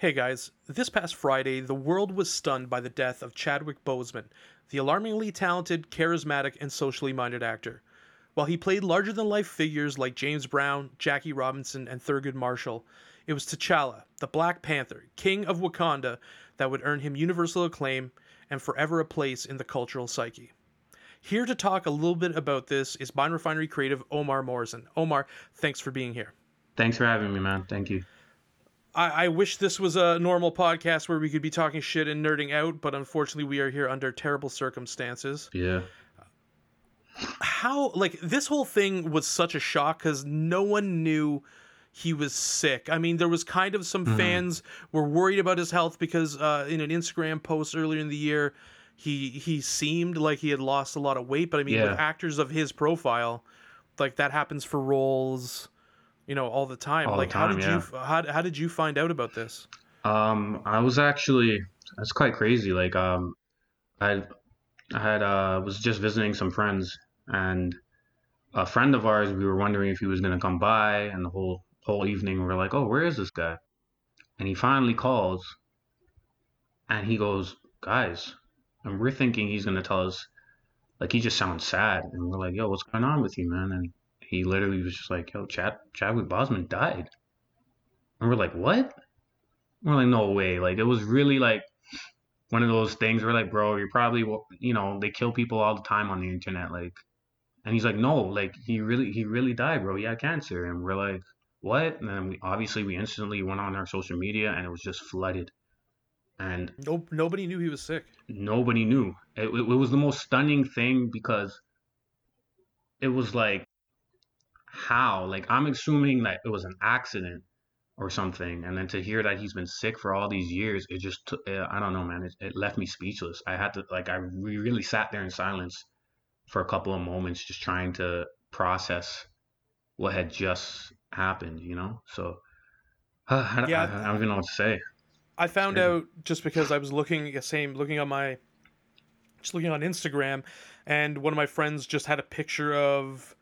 Hey guys, this past Friday, the world was stunned by the death of Chadwick Boseman, the alarmingly talented, charismatic, and socially minded actor. While he played larger than life figures like James Brown, Jackie Robinson, and Thurgood Marshall, it was T'Challa, the Black Panther, King of Wakanda, that would earn him universal acclaim and forever a place in the cultural psyche. Here to talk a little bit about this is Mind Refinery creative Omar Morrison. Omar, thanks for being here. Thanks for having me, man. Thank you. I, I wish this was a normal podcast where we could be talking shit and nerding out, but unfortunately, we are here under terrible circumstances. Yeah. How, like, this whole thing was such a shock because no one knew he was sick. I mean, there was kind of some Mhm. fans were worried about his health because uh, in an Instagram post earlier in the year, he he seemed like he had lost a lot of weight. But I mean, Yeah. with actors of his profile, like that happens for roles, you know, all the time. All the like, how time, did you how how did you find out about this? Um, I was actually that's quite crazy. Like, um, I I had uh was just visiting some friends, and a friend of ours, we were wondering if he was gonna come by, and the whole whole evening we were like, oh, where is this guy? And he finally calls, and he goes, guys, and we're thinking he's gonna tell us, like he just sounds sad, and we're like, yo, what's going on with you, man? And he literally was just like, yo, Chad Chadwick Boseman died, and we're like, what? We're like, no way. Like, it was really like one of those things where, like, bro, you're probably, you know, they kill people all the time on the internet. Like, and he's like, no, like, he really, he really died, bro. He had cancer. And we're like, what? And then we obviously we instantly went on our social media and it was just flooded. And No, nobody knew he was sick. nobody knew. It, it, it was the most stunning thing because it was like, how? Like, I'm assuming that it was an accident or something. And then to hear that he's been sick for all these years, it just, took, uh, I don't know, man. It, it left me speechless. I had to, like, I really sat there in silence for a couple of moments, just trying to process what had just happened, you know? So, uh, I, Yeah. I, I don't even know what to say. I found Crazy. out just because I was looking the same looking on my just looking on Instagram and one of my friends just had a picture of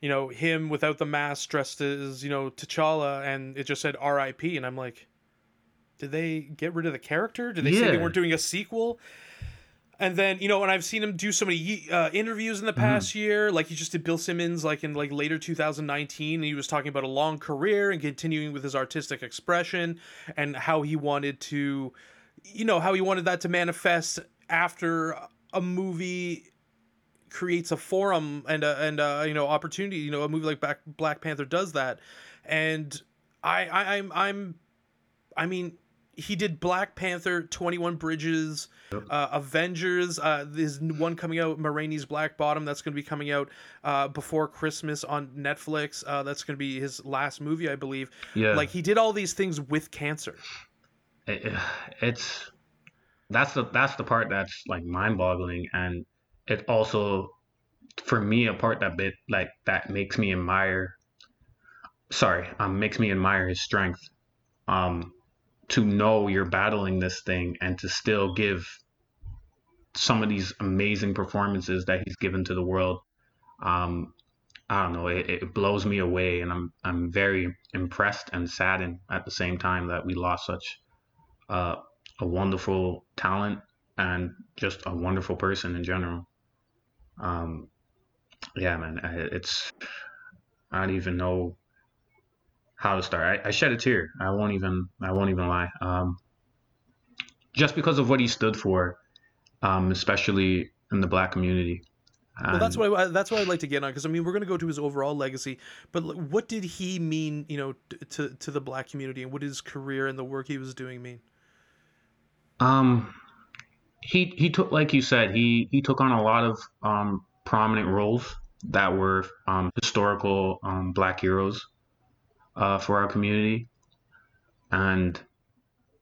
you know him without the mask dressed as you know T'Challa and it just said R.I.P. and I'm like did they get rid of the character? Did they say they weren't doing a sequel? And then you know and I've seen him do so many uh, interviews in the past year like he just did Bill Simmons like in like later 2019 and he was talking about a long career and continuing with his artistic expression and how he wanted to you know how he wanted that to manifest after a movie creates a forum and a, and a, you know opportunity you know a movie like Black, Black Panther does that. And I, I I'm I'm I mean he did Black Panther 21 Bridges Yep. uh, Avengers uh there's one coming out Ma Rainey's Black Bottom that's going to be coming out uh before Christmas on Netflix. Uh that's going to be his last movie I believe. Yeah. like he did all these things with cancer. It, it's that's the that's the part that's like mind-boggling. And it also for me a part that bit like that makes me admire sorry um makes me admire his strength um to know you're battling this thing and to still give some of these amazing performances that he's given to the world um I don't know it, it blows me away and I'm I'm very impressed and saddened at the same time that we lost such uh, a wonderful talent and just a wonderful person in general. Um, yeah, man, I, it's I don't even know how to start. I, I shed a tear. I won't even I won't even lie. Um, just because of what he stood for, um, especially in the black community. Well, that's And- what I, that's what I'd like to get on because I mean we're going to go to his overall legacy, but what did he mean, you know, to to the black community, and what did his career and the work he was doing mean? Um, he he took like you said he he took on a lot of um prominent roles that were um historical um black heroes uh for our community. And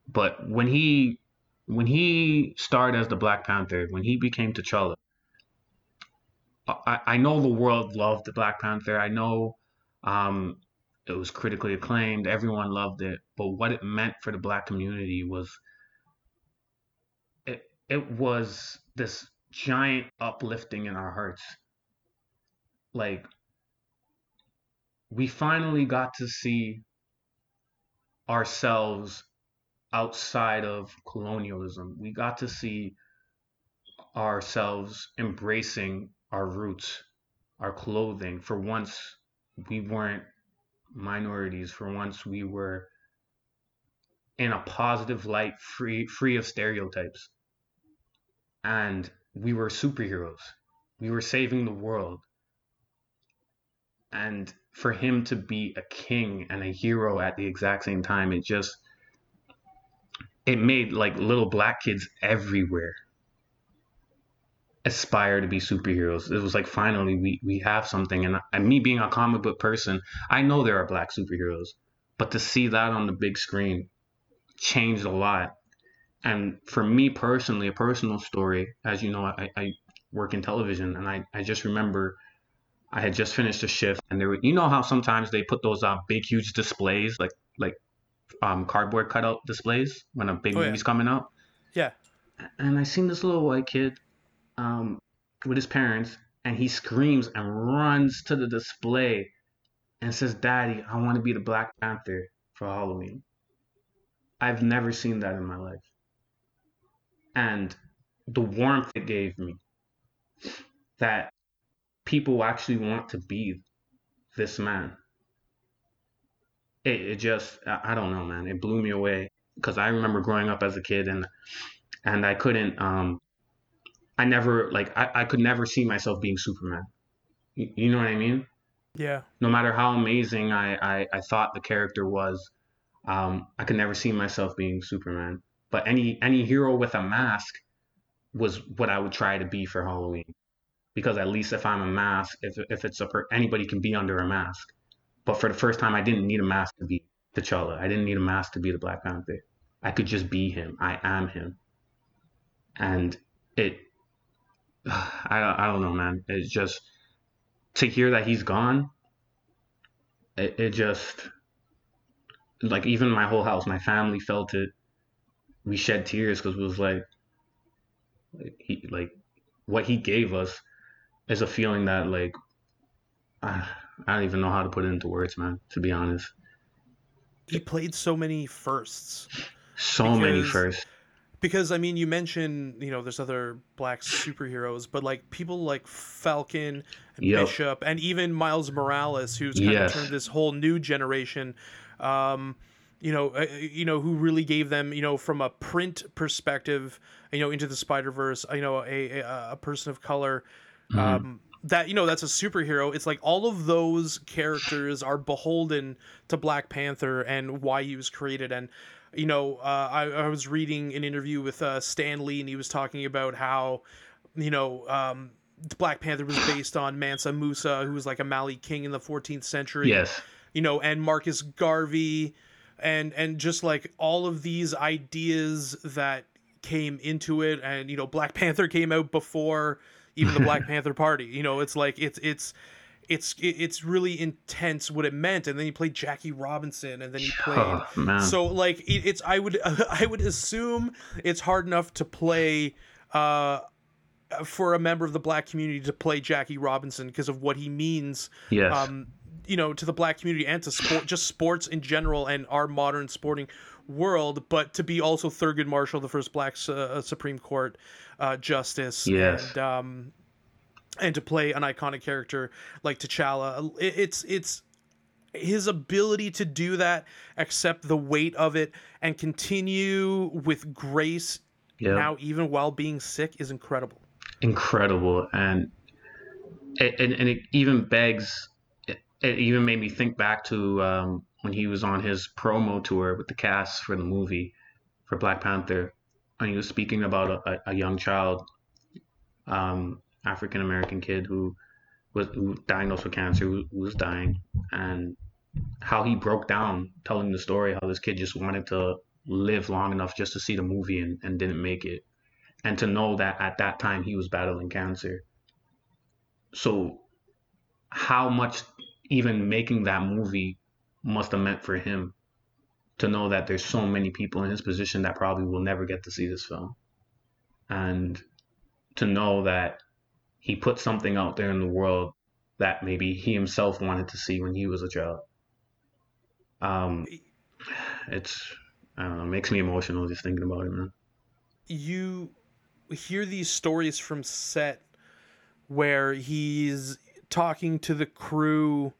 but when he when he started as the Black Panther when he became T'Challa I I know the world loved the Black Panther. I know um it was critically acclaimed. Everyone loved it. But what it meant for the black community was it was this giant uplifting in our hearts. Like we finally got to see ourselves outside of colonialism. We got to see ourselves embracing our roots, our clothing. For once, we weren't minorities. For once, we were in a positive light, free free of stereotypes. And we were superheroes. We were saving the world. And for him to be a king and a hero at the exact same time, it just it made like little black kids everywhere aspire to be superheroes. It was like finally we we have something, and, and me being a comic book person, I know there are black superheroes, but to see that on the big screen changed a lot. And for me personally, a personal story, as you know, I, I work in television, and I, I just remember I had just finished a shift, and there were you know how sometimes they put those uh, big huge displays like like um, cardboard cutout displays when a big oh, movie's yeah. coming out. Yeah. And I seen this little white kid um, with his parents, and he screams and runs to the display and says, "Daddy, I want to be the Black Panther for Halloween." I've never seen that in my life, and the warmth it gave me that people actually want to be this man it, it just I don't know, man. It blew me away because I remember growing up as a kid and and I couldn't um I never like I, I could never see myself being Superman. You, you know what I mean? Yeah. No matter how amazing I, I, I thought the character was, um, I could never see myself being Superman. But any any hero with a mask was what I would try to be for Halloween, because at least if I'm a mask, if if it's a per- anybody can be under a mask. But for the first time, I didn't need a mask to be T'Challa. I didn't need a mask to be the Black Panther. I could just be him. I am him. And it, I, I don't know, man. It's just to hear that he's gone. It, it just, like, even my whole house, my family felt it. We shed tears because it was like, he, like, what he gave us is a feeling that, like, uh, I don't even know how to put it into words, man. To be honest, he played so many firsts. So because, many firsts. Because I mean, you mentioned you know there's other black superheroes, but like people like Falcon, and yep. Bishop, and even Miles Morales, who's kind yes. of turned this whole new generation. Um, you know, uh, you know who really gave them, you know, from a print perspective, you know, into the Spider Verse. You know, a, a, a person of color. Mm-hmm. Um, that you know that's a superhero it's like all of those characters are beholden to black panther and why he was created and you know uh, I, I was reading an interview with uh, stan lee and he was talking about how you know um, black panther was based on mansa musa who was like a mali king in the 14th century yes you know and marcus garvey and and just like all of these ideas that came into it and you know black panther came out before even the Black Panther Party. You know, it's like it's it's it's it's really intense what it meant and then he played Jackie Robinson and then he played oh, so like it, it's I would I would assume it's hard enough to play uh for a member of the black community to play Jackie Robinson because of what he means yes. um you know to the black community and to sport just sports in general and our modern sporting world but to be also Thurgood Marshall the first black uh, Supreme Court uh, justice. Yes. And, um, and to play an iconic character like T'Challa, it's it's his ability to do that, accept the weight of it, and continue with grace yep. now even while being sick is incredible. Incredible, and and, and it even begs. It, even made me think back to um, when he was on his promo tour with the cast for the movie for Black Panther, and he was speaking about a, a young child, um, African American kid who was who diagnosed with cancer, who, who was dying, and how he broke down telling the story how this kid just wanted to live long enough just to see the movie and, and didn't make it and to know that at that time he was battling cancer. So how much even making that movie must have meant for him to know that there's so many people in his position that probably will never get to see this film. And to know that he put something out there in the world that maybe he himself wanted to see when he was a child. Um, it's I don't know, it makes me emotional just thinking about it, man. You hear these stories from set where he's talking to the crew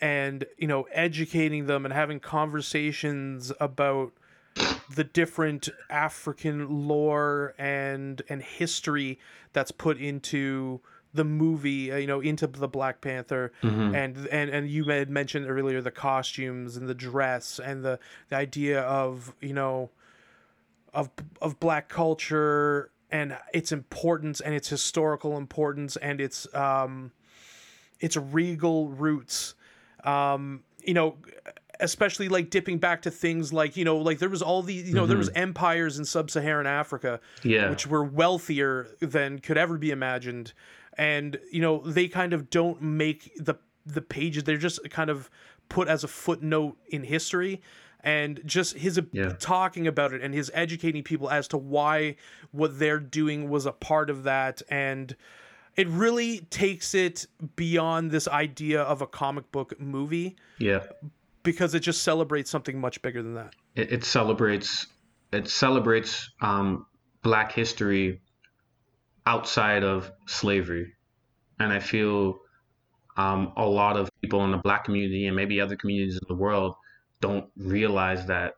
and you know educating them and having conversations about the different African lore and and history that's put into the movie, uh, you know, into the Black Panther, Mhm. and and and you had mentioned earlier the costumes and the dress and the the idea of you know of of black culture and its importance and its historical importance and its um its regal roots. Um you know especially like dipping back to things like you know like there was all the you know there was empires in sub-saharan africa Yeah. which were wealthier than could ever be imagined. And you know they kind of don't make the the pages they're just kind of put as a footnote in history. And just his Yeah. talking about it and his educating people as to why what they're doing was a part of that. And it really takes it beyond this idea of a comic book movie yeah. because it just celebrates something much bigger than that. It, it celebrates it celebrates um, black history outside of slavery. And i feel um, a lot of people in the black community and maybe other communities in the world don't realize that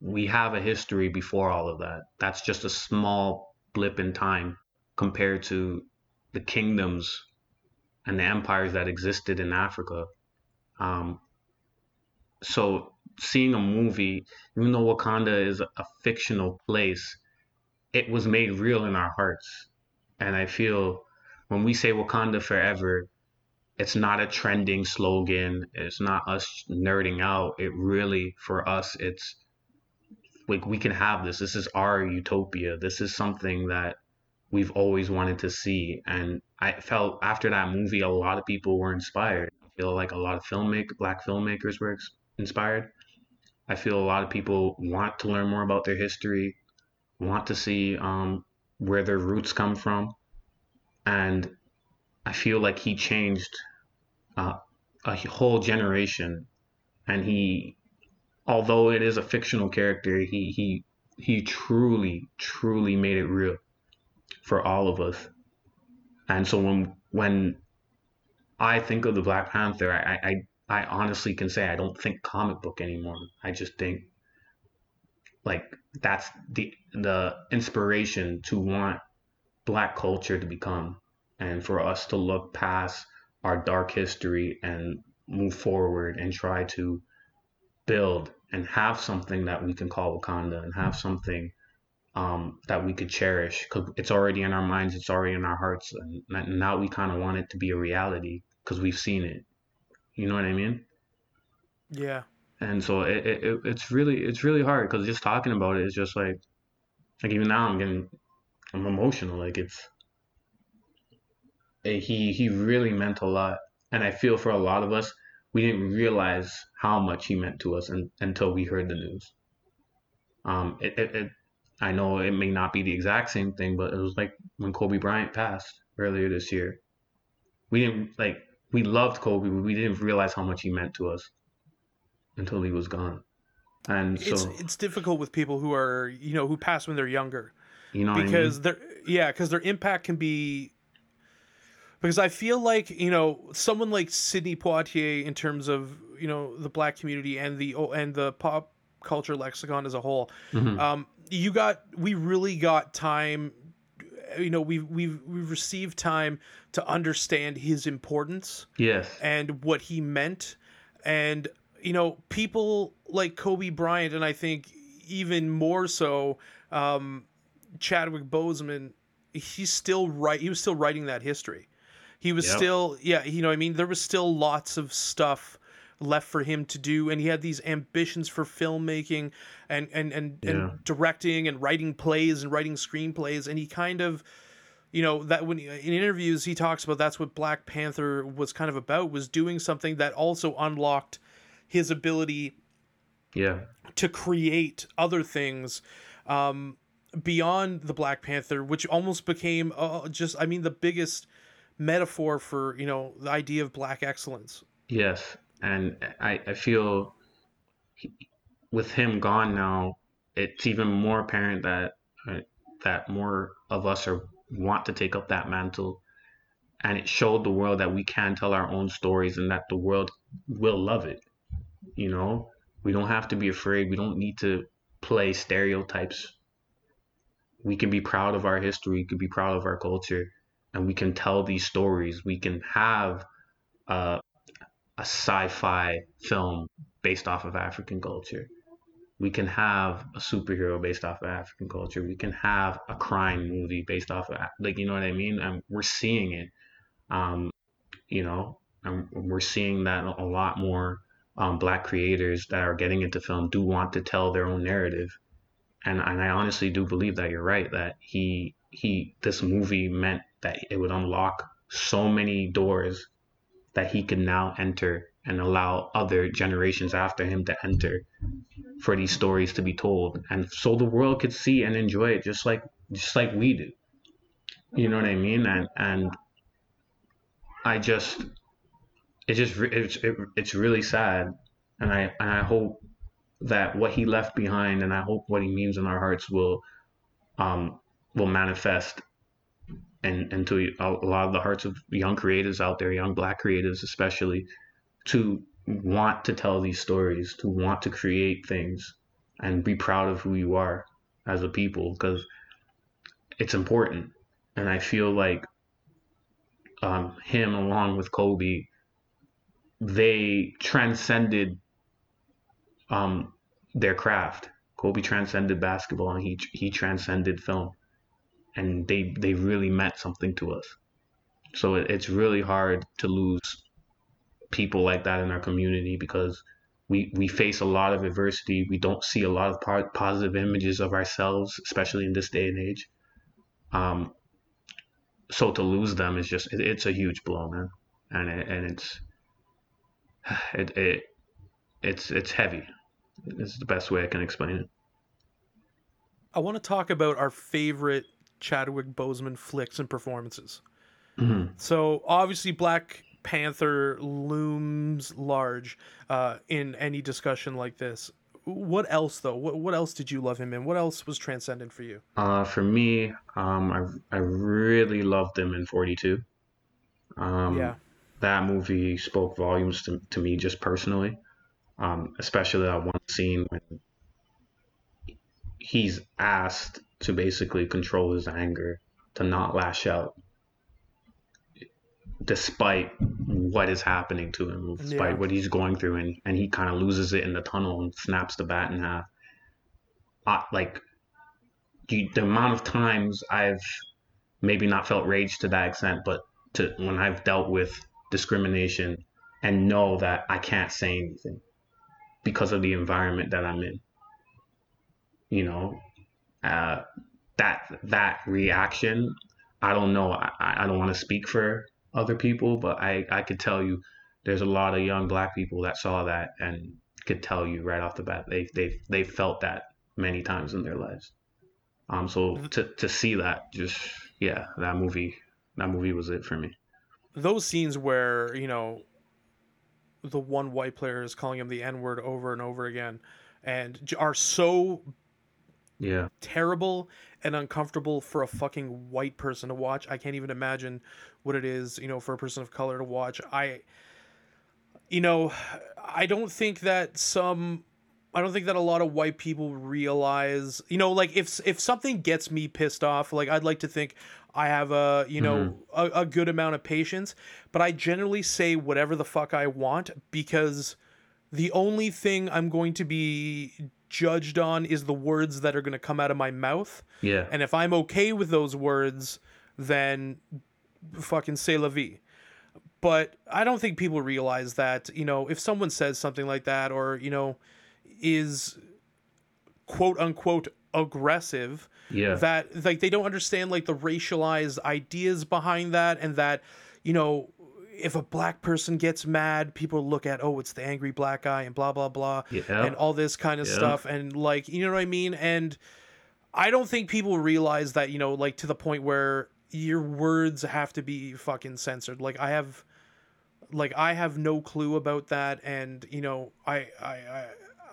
we have a history before all of that. That's just a small blip in time compared to the kingdoms and the empires that existed in africa um, so seeing a movie, even though Wakanda is a, a fictional place, it was made real in our hearts. And I feel when we say Wakanda forever, it's not a trending slogan. It's not us nerding out. It really, for us, it's like we can have this. This is our utopia. This is something that we've always wanted to see. And I felt after that movie, a lot of people were inspired. I feel like a lot of filmmaker, black filmmakers were inspired. I feel a lot of people want to learn more about their history, want to see um, where their roots come from, and I feel like he changed uh, a whole generation. And he, although it is a fictional character, he he he truly truly made it real for all of us. And so when when I think of the Black Panther, I I, I honestly can say I don't think comic book anymore. I just think like that's the the inspiration to want black culture to become and for us to look past our dark history and move forward and try to build and have something that we can call Wakanda and have something um, that we could cherish because it's already in our minds, it's already in our hearts, and now we kind of want it to be a reality because we've seen it. You know what I mean? yeah And so it, it, it it's really it's really hard because just talking about it is just like like even now I'm getting I'm emotional like it's eh, he he really meant a lot and I feel for a lot of us we didn't realize how much he meant to us un, until we heard the news. Um, it, it, it I know it may not be the exact same thing, but it was like when Kobe Bryant passed earlier this year. We didn't like we loved Kobe, but we didn't realize how much he meant to us until he was gone. And so it's it's difficult with people who are you know who pass when they're younger you know because what their yeah because their impact can be because I feel like you know someone like Sidney Poitier in terms of you know the black community and the and the pop culture lexicon as a whole. I mean? Mhm. Um, you got we really got time. You know we've we've we've received time to understand his importance yes. and what he meant and you know people like kobe bryant and i think even more so um, chadwick boseman he's still right he was still writing that history he was Yep. still yeah you know what i mean there was still lots of stuff left for him to do and he had these ambitions for filmmaking and and and, Yeah. and directing and writing plays and writing screenplays and he kind of you know that when in interviews he talks about that's what black panther was kind of about was doing something that also unlocked his ability Yeah. to create other things um, beyond the black panther which almost became uh, just i mean the biggest metaphor for you know the idea of black excellence Yes. And I, I feel he, with him gone now, it's even more apparent that uh, that more of us are want to take up that mantle. And it showed the world that we can tell our own stories and that the world will love it you know? We don't have to be afraid. We don't need to play stereotypes. We can be proud of our history. We can be proud of our culture. And we can tell these stories. We can have uh, a sci-fi film based off of african culture we can have a superhero based off of African culture. We can have a crime movie based off of like you know what I mean. And we're seeing it, um, you know, and we're seeing that a lot more. Um, black creators that are getting into film do want to tell their own narrative, and and I honestly do believe that you're right that he he this movie meant that it would unlock so many doors that he could now enter and allow other generations after him to enter for these stories to be told. And so the world could see and enjoy it just like just like we do. You know what i mean? And and i just it just it's it, it's really sad. And i and i hope that what he left behind and i hope what he means in our hearts will um will manifest and to a lot of the hearts of young creatives out there young black creatives especially to want to tell these stories, to want to create things and be proud of who you are as a people because it's important. And I feel like um, him, along with Kobe, they transcended um, their craft. Kobe transcended basketball and he he transcended film, and they they really meant something to us. So it, it's really hard to lose people like that in our community because we we face a lot of adversity. We don't see a lot of positive images of ourselves, especially in this day and age. Um, so to lose them is just it, it's a huge blow, man, and it, and it's it, it it's it's heavy. It's the best way I can explain it. I want to talk about our favorite Chadwick Boseman flicks and performances. Mm-hmm. So obviously, Black Panther looms large uh, in any discussion like this. What else though? What what else did you love him in? What else was transcendent for you? Uh, for me, um, I I really loved him in Forty Two. Um, yeah, that movie spoke volumes to, to me just personally, um, especially that one scene when he's asked to basically control his anger, to not lash out, despite what is happening to him, despite yeah. what he's going through, and, and he kind of loses it in the tunnel and snaps the bat in half. I, like you, the amount of times I've maybe not felt rage to that extent, but to when I've dealt with discrimination and know that I can't say anything because of the environment that I'm in. You know, uh, that that reaction. I don't know. I, I don't want to speak for other people, but I, I could tell you there's a lot of young black people that saw that and could tell you right off the bat they they they felt that many times in their lives. Um, so to to see that, just yeah, that movie that movie was it for me. Those scenes where you know the one white player is calling him the N word over and over again, and are so yeah terrible and uncomfortable for a fucking white person to watch. I can't even imagine what it is, you know, for a person of color to watch. I you know, I don't think that some I don't think that a lot of white people realize, you know, like if if something gets me pissed off, like I'd like to think I have a, you know, mm-hmm. a, a good amount of patience, but I generally say whatever the fuck I want because the only thing I'm going to be judged on is the words that are going to come out of my mouth. Yeah. And if I'm okay with those words, then fucking say la vie. But I don't think people realize that, you know, if someone says something like that or, you know, is quote unquote aggressive, yeah. that like they don't understand like the racialized ideas behind that and that, you know, if a black person gets mad, people look at oh it's the angry black guy and blah blah blah yeah. and all this kind of yeah. stuff and like you know what I mean and I don't think people realize that you know like to the point where your words have to be fucking censored. Like I have like I have no clue about that and you know I I I,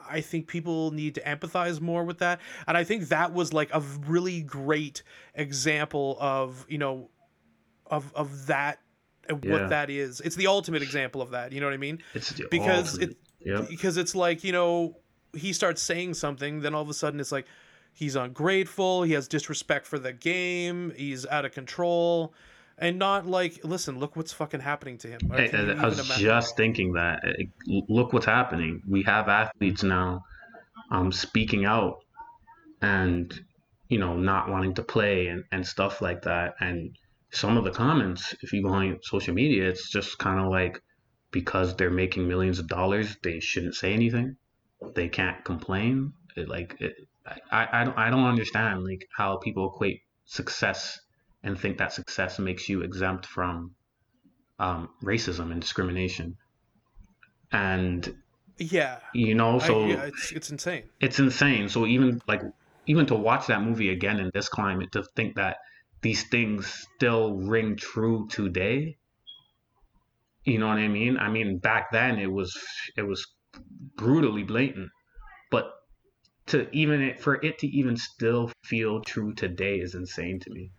I think people need to empathize more with that. And I think that was like a really great example of, you know, of of that Yeah. what that is. It's the ultimate example of that, you know what I mean? It's Because ultimate. it Yep. because it's like, you know, he starts saying something, then all of a sudden it's like he's ungrateful, he has disrespect for the game, he's out of control. And not like, listen, look what's fucking happening to him. Hey, I was just thinking that. Uh, Look what's happening. We have athletes now um, speaking out and, you know, not wanting to play and, and stuff like that. And some of the comments, if you go on social media, it's just kind of like because they're making millions of dollars, they shouldn't say anything. They can't complain. It, like, it, I, I, don't, I don't understand like how people equate success and think that success makes you exempt from um, racism and discrimination. And Yeah. you know, I- so yeah, it's it's insane. it's insane. So even like even to watch that movie again in this climate, to think that these things still ring true today. You know what I mean? I mean, back then it was it was brutally blatant, but to even it for it to even still feel true today is insane to me.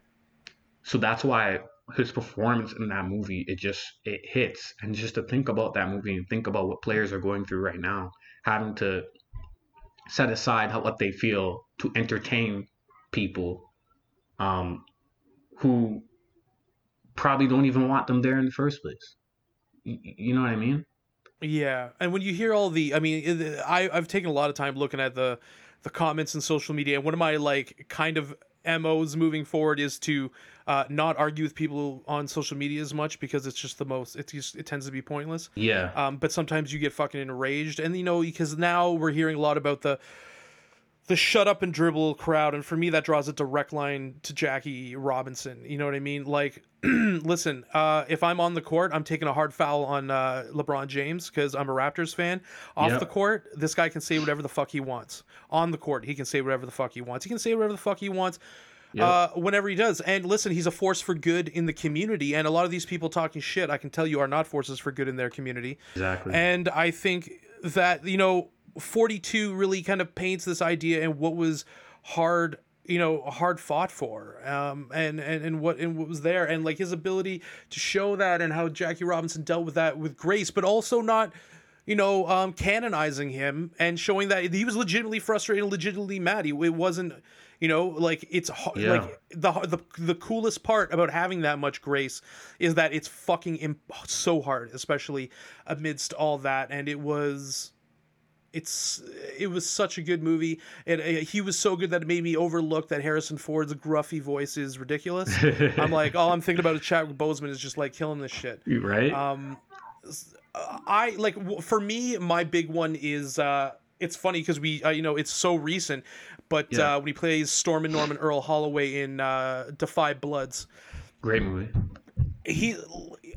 So that's why his performance in that movie it just it hits and just to think about that movie and think about what players are going through right now having to set aside how, what they feel to entertain people um, who probably don't even want them there in the first place. You, you know what I mean? Yeah, and when you hear all the, I mean, I I've taken a lot of time looking at the the comments in social media, and one of my like kind of MOs moving forward is to uh, not argue with people on social media as much because it's just the most it just it tends to be pointless. Yeah. Um, but sometimes you get fucking enraged, and you know because now we're hearing a lot about the the shut up and dribble crowd, and for me that draws a direct line to Jackie Robinson. You know what I mean? Like, listen, uh, if I'm on the court, I'm taking a hard foul on uh, LeBron James because I'm a Raptors fan. Off Yep. the court, this guy can say whatever the fuck he wants. On the court, he can say whatever the fuck he wants. He can say whatever the fuck he wants. Yep. Uh, whenever he does, and listen, he's a force for good in the community, and a lot of these people talking shit, I can tell you, are not forces for good in their community. exactly. And I think that, you know, 42 really kind of paints this idea and what was hard, you know, hard fought for. Um, and, and, and what and what was there. And like his ability to show that and how Jackie Robinson dealt with that with grace, but also not you know, um, canonizing him and showing that he was legitimately frustrated, and legitimately mad. He, it wasn't, you know, like it's Yeah. like the the the coolest part about having that much grace is that it's fucking imp- so hard, especially amidst all that. And it was, it's it was such a good movie. And uh, he was so good that it made me overlook that Harrison Ford's gruffy voice is ridiculous. I'm like, all I'm thinking about is Chadwick Boseman is just like killing this shit. right? Um, I like w- for me, my big one is uh, it's funny because we uh, you know it's so recent, but Yeah. uh, when he plays Stormin' Norman Earl Holloway in uh, Da 5 Bloods, Great movie. he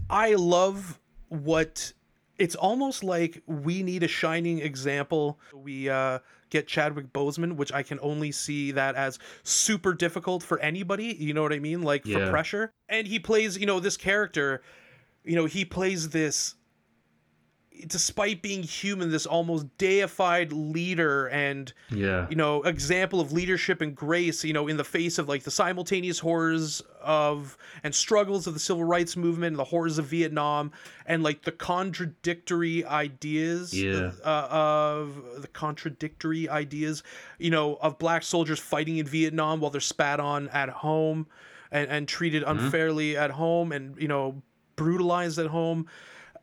I love what it's almost like we need a shining example. We uh, get Chadwick Boseman, which I can only see that as super difficult for anybody. You know what I mean? Like for pressure. And he plays, you know, this character. You know, he plays this. Despite being human, this almost deified leader and Yeah. you know example of leadership and grace you know in the face of like the simultaneous horrors of and struggles of the civil rights movement and the horrors of vietnam and like the contradictory ideas Yeah. uh, of the contradictory ideas you know of black soldiers fighting in vietnam while they're spat on at home and, and treated unfairly at home and you know brutalized at home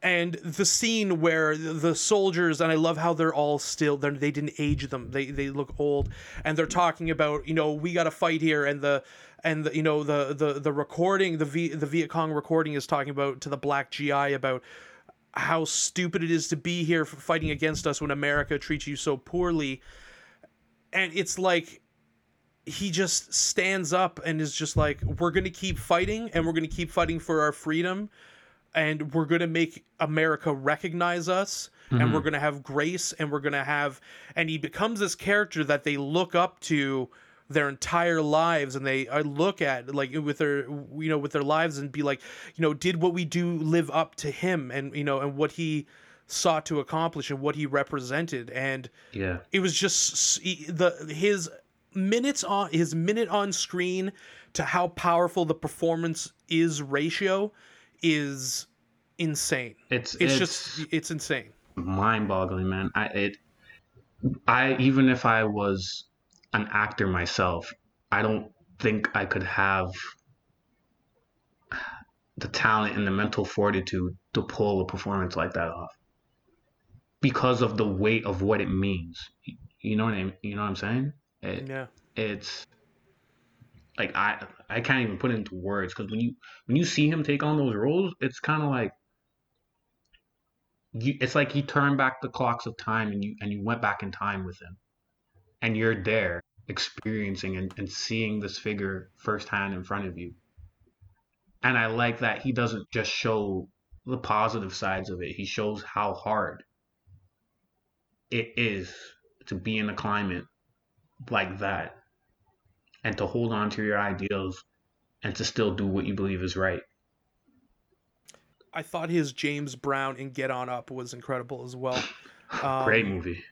and the scene where the soldiers and i love how they're all still they're, they didn't age them. They they look old. And they're talking about you know we got to fight here. And the and the, you know the the the recording the v, the viet cong recording is talking about to the black gi about how stupid it is to be here fighting against us when america treats you so poorly. And it's like he just stands up and is just like we're going to keep fighting and we're going to keep fighting for our freedom and we're going to make america recognize us and we're going to have grace and we're going to have and he becomes this character that they look up to their entire lives and they uh, look at like with their you know with their lives and be like you know did what we do live up to him and you know and what he sought to accomplish and what he represented and Yeah. it was just the his minutes on his minute on screen to how powerful the performance is ratio is insane It's it's, it's, just it's insane mind-boggling, man. I it I even if I was an actor myself, I don't think I could have the talent and the mental fortitude to pull a performance like that off because of the weight of what it means. You know what I mean? you know what I'm saying? It, yeah it's like I I can't even put it into words because when you when you see him take on those roles, it's kind of like you. It's like he turned back the clocks of time and you and you went back in time with him, and you're there experiencing and, and seeing this figure firsthand in front of you. And I like that he doesn't just show the positive sides of it. He shows how hard it is to be in a climate like that and to hold on to your ideals and to still do what you believe is right. i thought his james brown in get on up was incredible as well um, Great movie.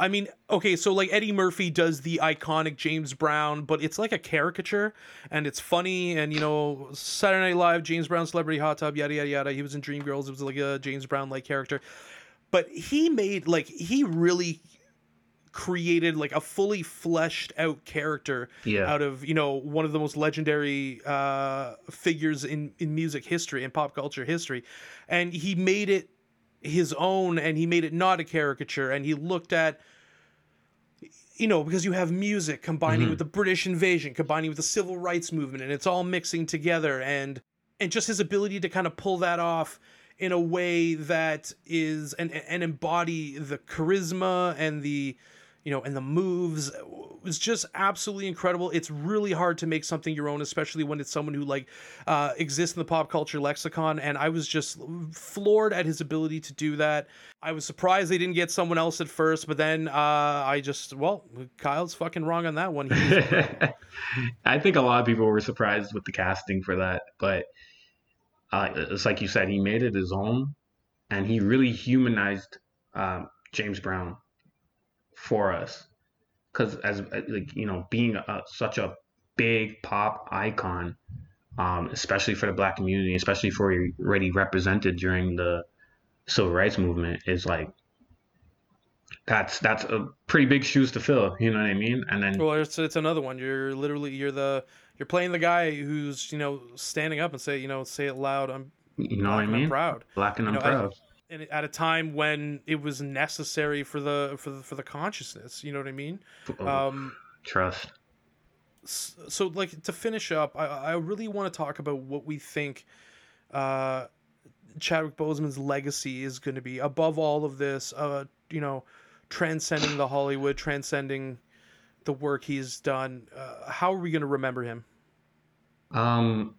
I mean, okay, so like Eddie Murphy does the iconic James Brown, but it's like a caricature and it's funny. And, you know, Saturday Night Live, James Brown, Celebrity Hot Tub, yada, yada, yada. He was in Dreamgirls. It was like a James Brown like character. But he made, like, he really created like a fully fleshed out character Yeah. out of you know one of the most legendary uh figures in in music history and pop culture history and he made it his own and he made it not a caricature and he looked at you know because you have music combining Mhm. with the british invasion combining with the civil rights movement and it's all mixing together and and just his ability to kind of pull that off in a way that is and and embody the charisma and the you know and the moves was just absolutely incredible. It's really hard to make something your own especially when it's someone who like uh, exists in the pop culture lexicon and i was just floored at his ability to do that. I was surprised they didn't get someone else at first but then uh, i just well kyle's fucking wrong on that one. I think a lot of people were surprised with the casting for that, but uh, it's like you said, he made it his own, and he really humanized um, James Brown for us. Because as like you know, being a, such a big pop icon, um, especially for the black community, especially for already represented during the civil rights movement, is like that's that's a pretty big shoes to fill. You know what I mean? And then Well, it's it's another one. You're literally you're the you're playing the guy who's you know standing up and say you know say it loud. I'm you know what I I'm mean? proud. Black and I'm You know, proud. And at a time when it was necessary for the for the for the consciousness. You know what I mean? Oh, Um, trust. s- so like to finish up, I I really want to talk about what we think. Uh, Chadwick Boseman's legacy is going to be above all of this. Uh, you know, transcending the Hollywood, transcending the work he's done. Uh, how are we going to remember him? Um,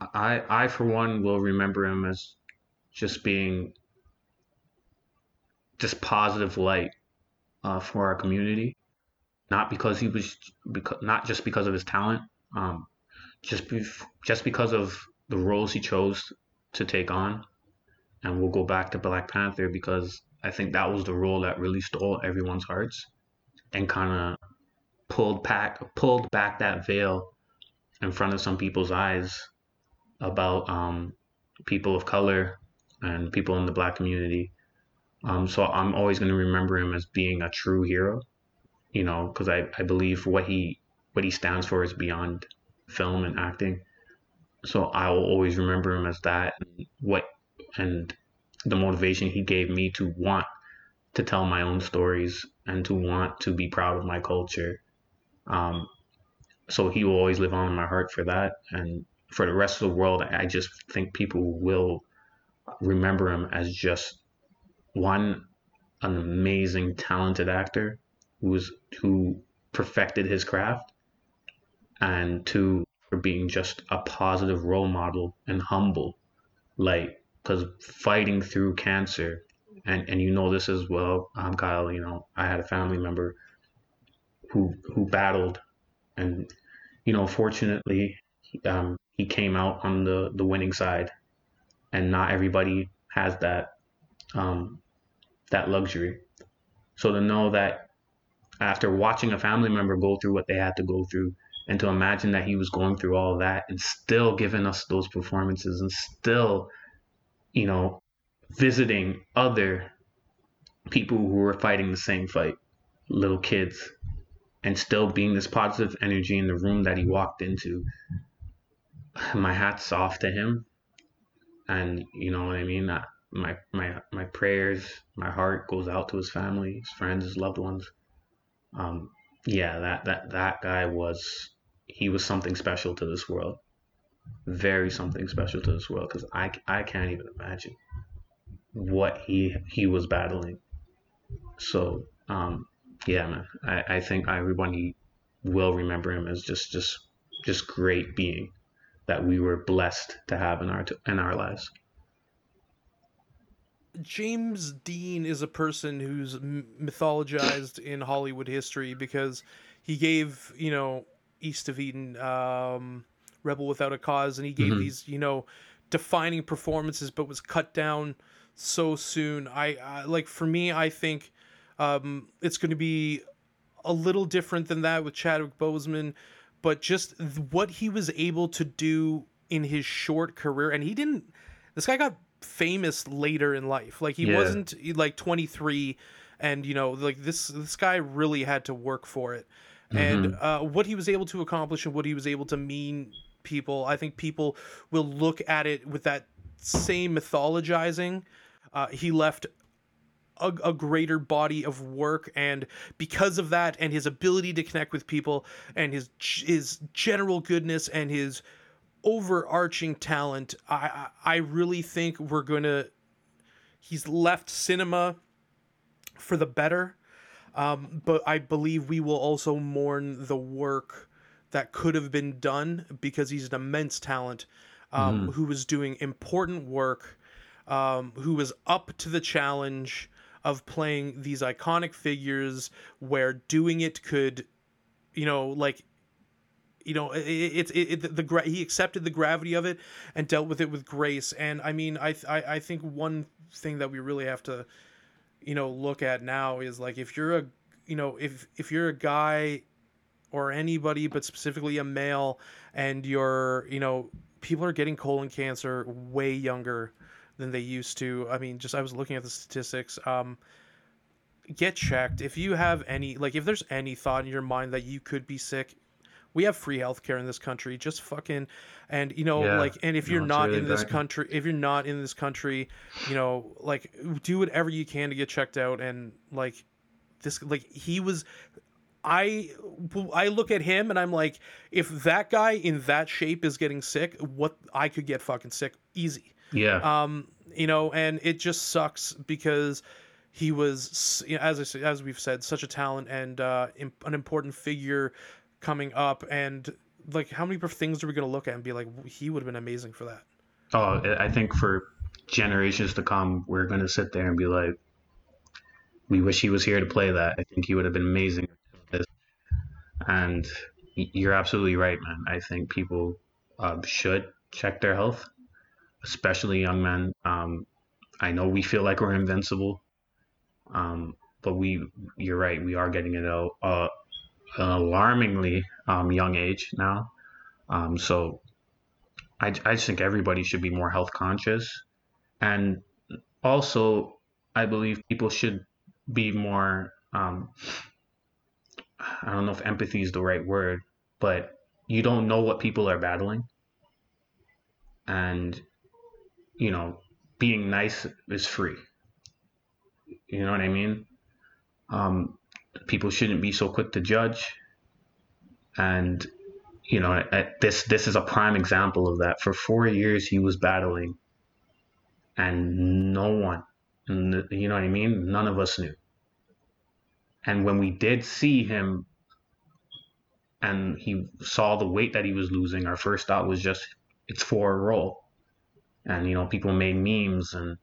I I for one will remember him as just being just positive light uh, for our community. Not because he was because not just because of his talent, um, just bef- just because of the roles he chose to take on. And we'll go back to Black Panther because I think that was the role that really stole everyone's hearts and kind of pulled back pulled back that veil in front of some people's eyes about um, people of color and people in the black community. Um, so I'm always going to remember him as being a true hero, you know, because I, I believe what he what he stands for is beyond film and acting. So I will always remember him as that. And what and the motivation he gave me to want to tell my own stories and to want to be proud of my culture. Um, so he will always live on in my heart for that and for the rest of the world i just think people will remember him as just one an amazing talented actor who was who perfected his craft and two for being just a positive role model and humble. Like because fighting through cancer and and you know this as well um kyle you know i had a family member who who battled and you know fortunately um, he came out on the the winning side and not everybody has that um, that luxury. So to know that after watching a family member go through what they had to go through, and to imagine that he was going through all that and still giving us those performances and still, you know, visiting other people who were fighting the same fight, little kids, and still being this positive energy in the room that he walked into. My hat's off to him. And you know what I mean? My my my prayers, my heart goes out to his family, his friends, his loved ones. Um, yeah, that that that guy was he was something special to this world. Very something special to this world because I, I can't even imagine what he he was battling. So um, yeah, man, I, I think everybody will remember him as just just just great being that we were blessed to have in our in our lives. James Dean is a person who's mythologized in Hollywood history because he gave, you know, East of Eden, um, Rebel Without a Cause, and he gave mm-hmm. these, you know, defining performances, but was cut down so soon. I, I like for me, I think um, it's going to be a little different than that with Chadwick Boseman, but just what he was able to do in his short career, and he didn't. This guy got famous later in life. Like he yeah. wasn't like 23 and you know like this this guy really had to work for it and mm-hmm. uh, what he was able to accomplish and what he was able to mean people i think people will look at it with that same mythologizing uh, he left a, a, greater body of work and because of that and his ability to connect with people and his his general goodness and his overarching talent i i really think we're gonna he's left cinema for the better um, but I believe we will also mourn the work that could have been done because he's an immense talent um, mm. who was doing important work, um, who was up to the challenge of playing these iconic figures where doing it could, you know, like you know it's it, it, the, the he accepted the gravity of it and dealt with it with grace. And i mean I, I i think one thing that we really have to you know look at now is like if you're a you know if if you're a guy or anybody but specifically a male and you're you know people are getting colon cancer way younger than they used to. I mean just i was looking at the statistics um get checked. If you have any like if there's any thought in your mind that you could be sick we have free healthcare in this country just fucking and you know yeah. like and if you're no, not really in this country if you're not in this country you know like do whatever you can to get checked out and like this like he was I I look at him and I'm like, if that guy in that shape is getting sick, what I could get fucking sick easy. Yeah. Um, you know, and it just sucks because he was, as I say, as we've said, such a talent and uh, an important figure coming up. And like, how many things are we gonna look at and be like, he would have been amazing for that? Oh, I think for generations to come, we're gonna sit there and be like, we wish he was here to play that. I think he would have been amazing. And you're absolutely right, man. I think people uh, should check their health, especially young men. Um, I know we feel like we're invincible, um, but we, you're right, we are getting it at uh, an alarmingly um, young age now. Um, so I, I just think everybody should be more health conscious. And also, I believe people should be more um, I don't know if empathy is the right word, but you don't know what people are battling. And, you know, being nice is free. You know what I mean? Um, people shouldn't be so quick to judge. And, you know, this this is a prime example of that. For four years, he was battling, and no one you know what I mean? None of us knew. And when we did see him and he saw the weight that he was losing, our first thought was just, it's for a role. And, you know, people made memes and,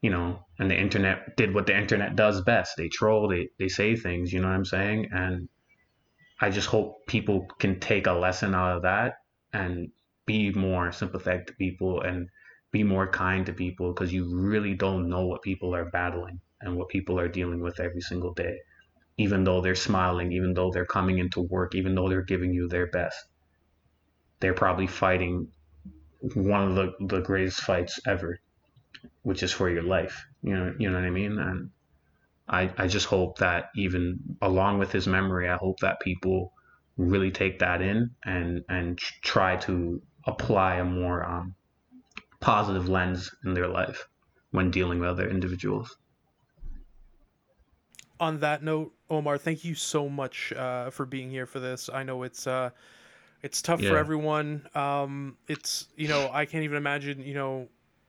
you know, and the internet did what the internet does best. They troll, they, they say things, you know what I'm saying? And I just hope people can take a lesson out of that and be more sympathetic to people and be more kind to people because you really don't know what people are battling and what people are dealing with every single day. Even though they're smiling, even though they're coming into work, even though they're giving you their best, they're probably fighting one of the, the greatest fights ever, which is for your life. You know, you know what I mean? And I, I just hope that even along with his memory, I hope that people really take that in and and try to apply a more um, positive lens in their life when dealing with other individuals. On that note, Omar, thank you so much uh, for being here for this. I know it's uh, it's tough yeah. for everyone. Um, it's you know I can't even imagine you know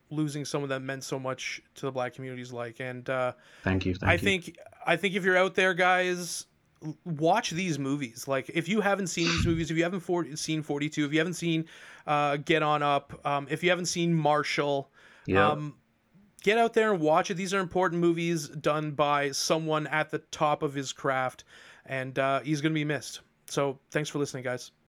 losing someone that meant so much to the black communities like and uh, thank you thank i you. think i think if you're out there guys watch these movies like if you haven't seen these movies if you haven't for- seen 42 if you haven't seen uh, get on up um, if you haven't seen marshall yeah. um, get out there and watch it these are important movies done by someone at the top of his craft and uh, he's going to be missed so thanks for listening guys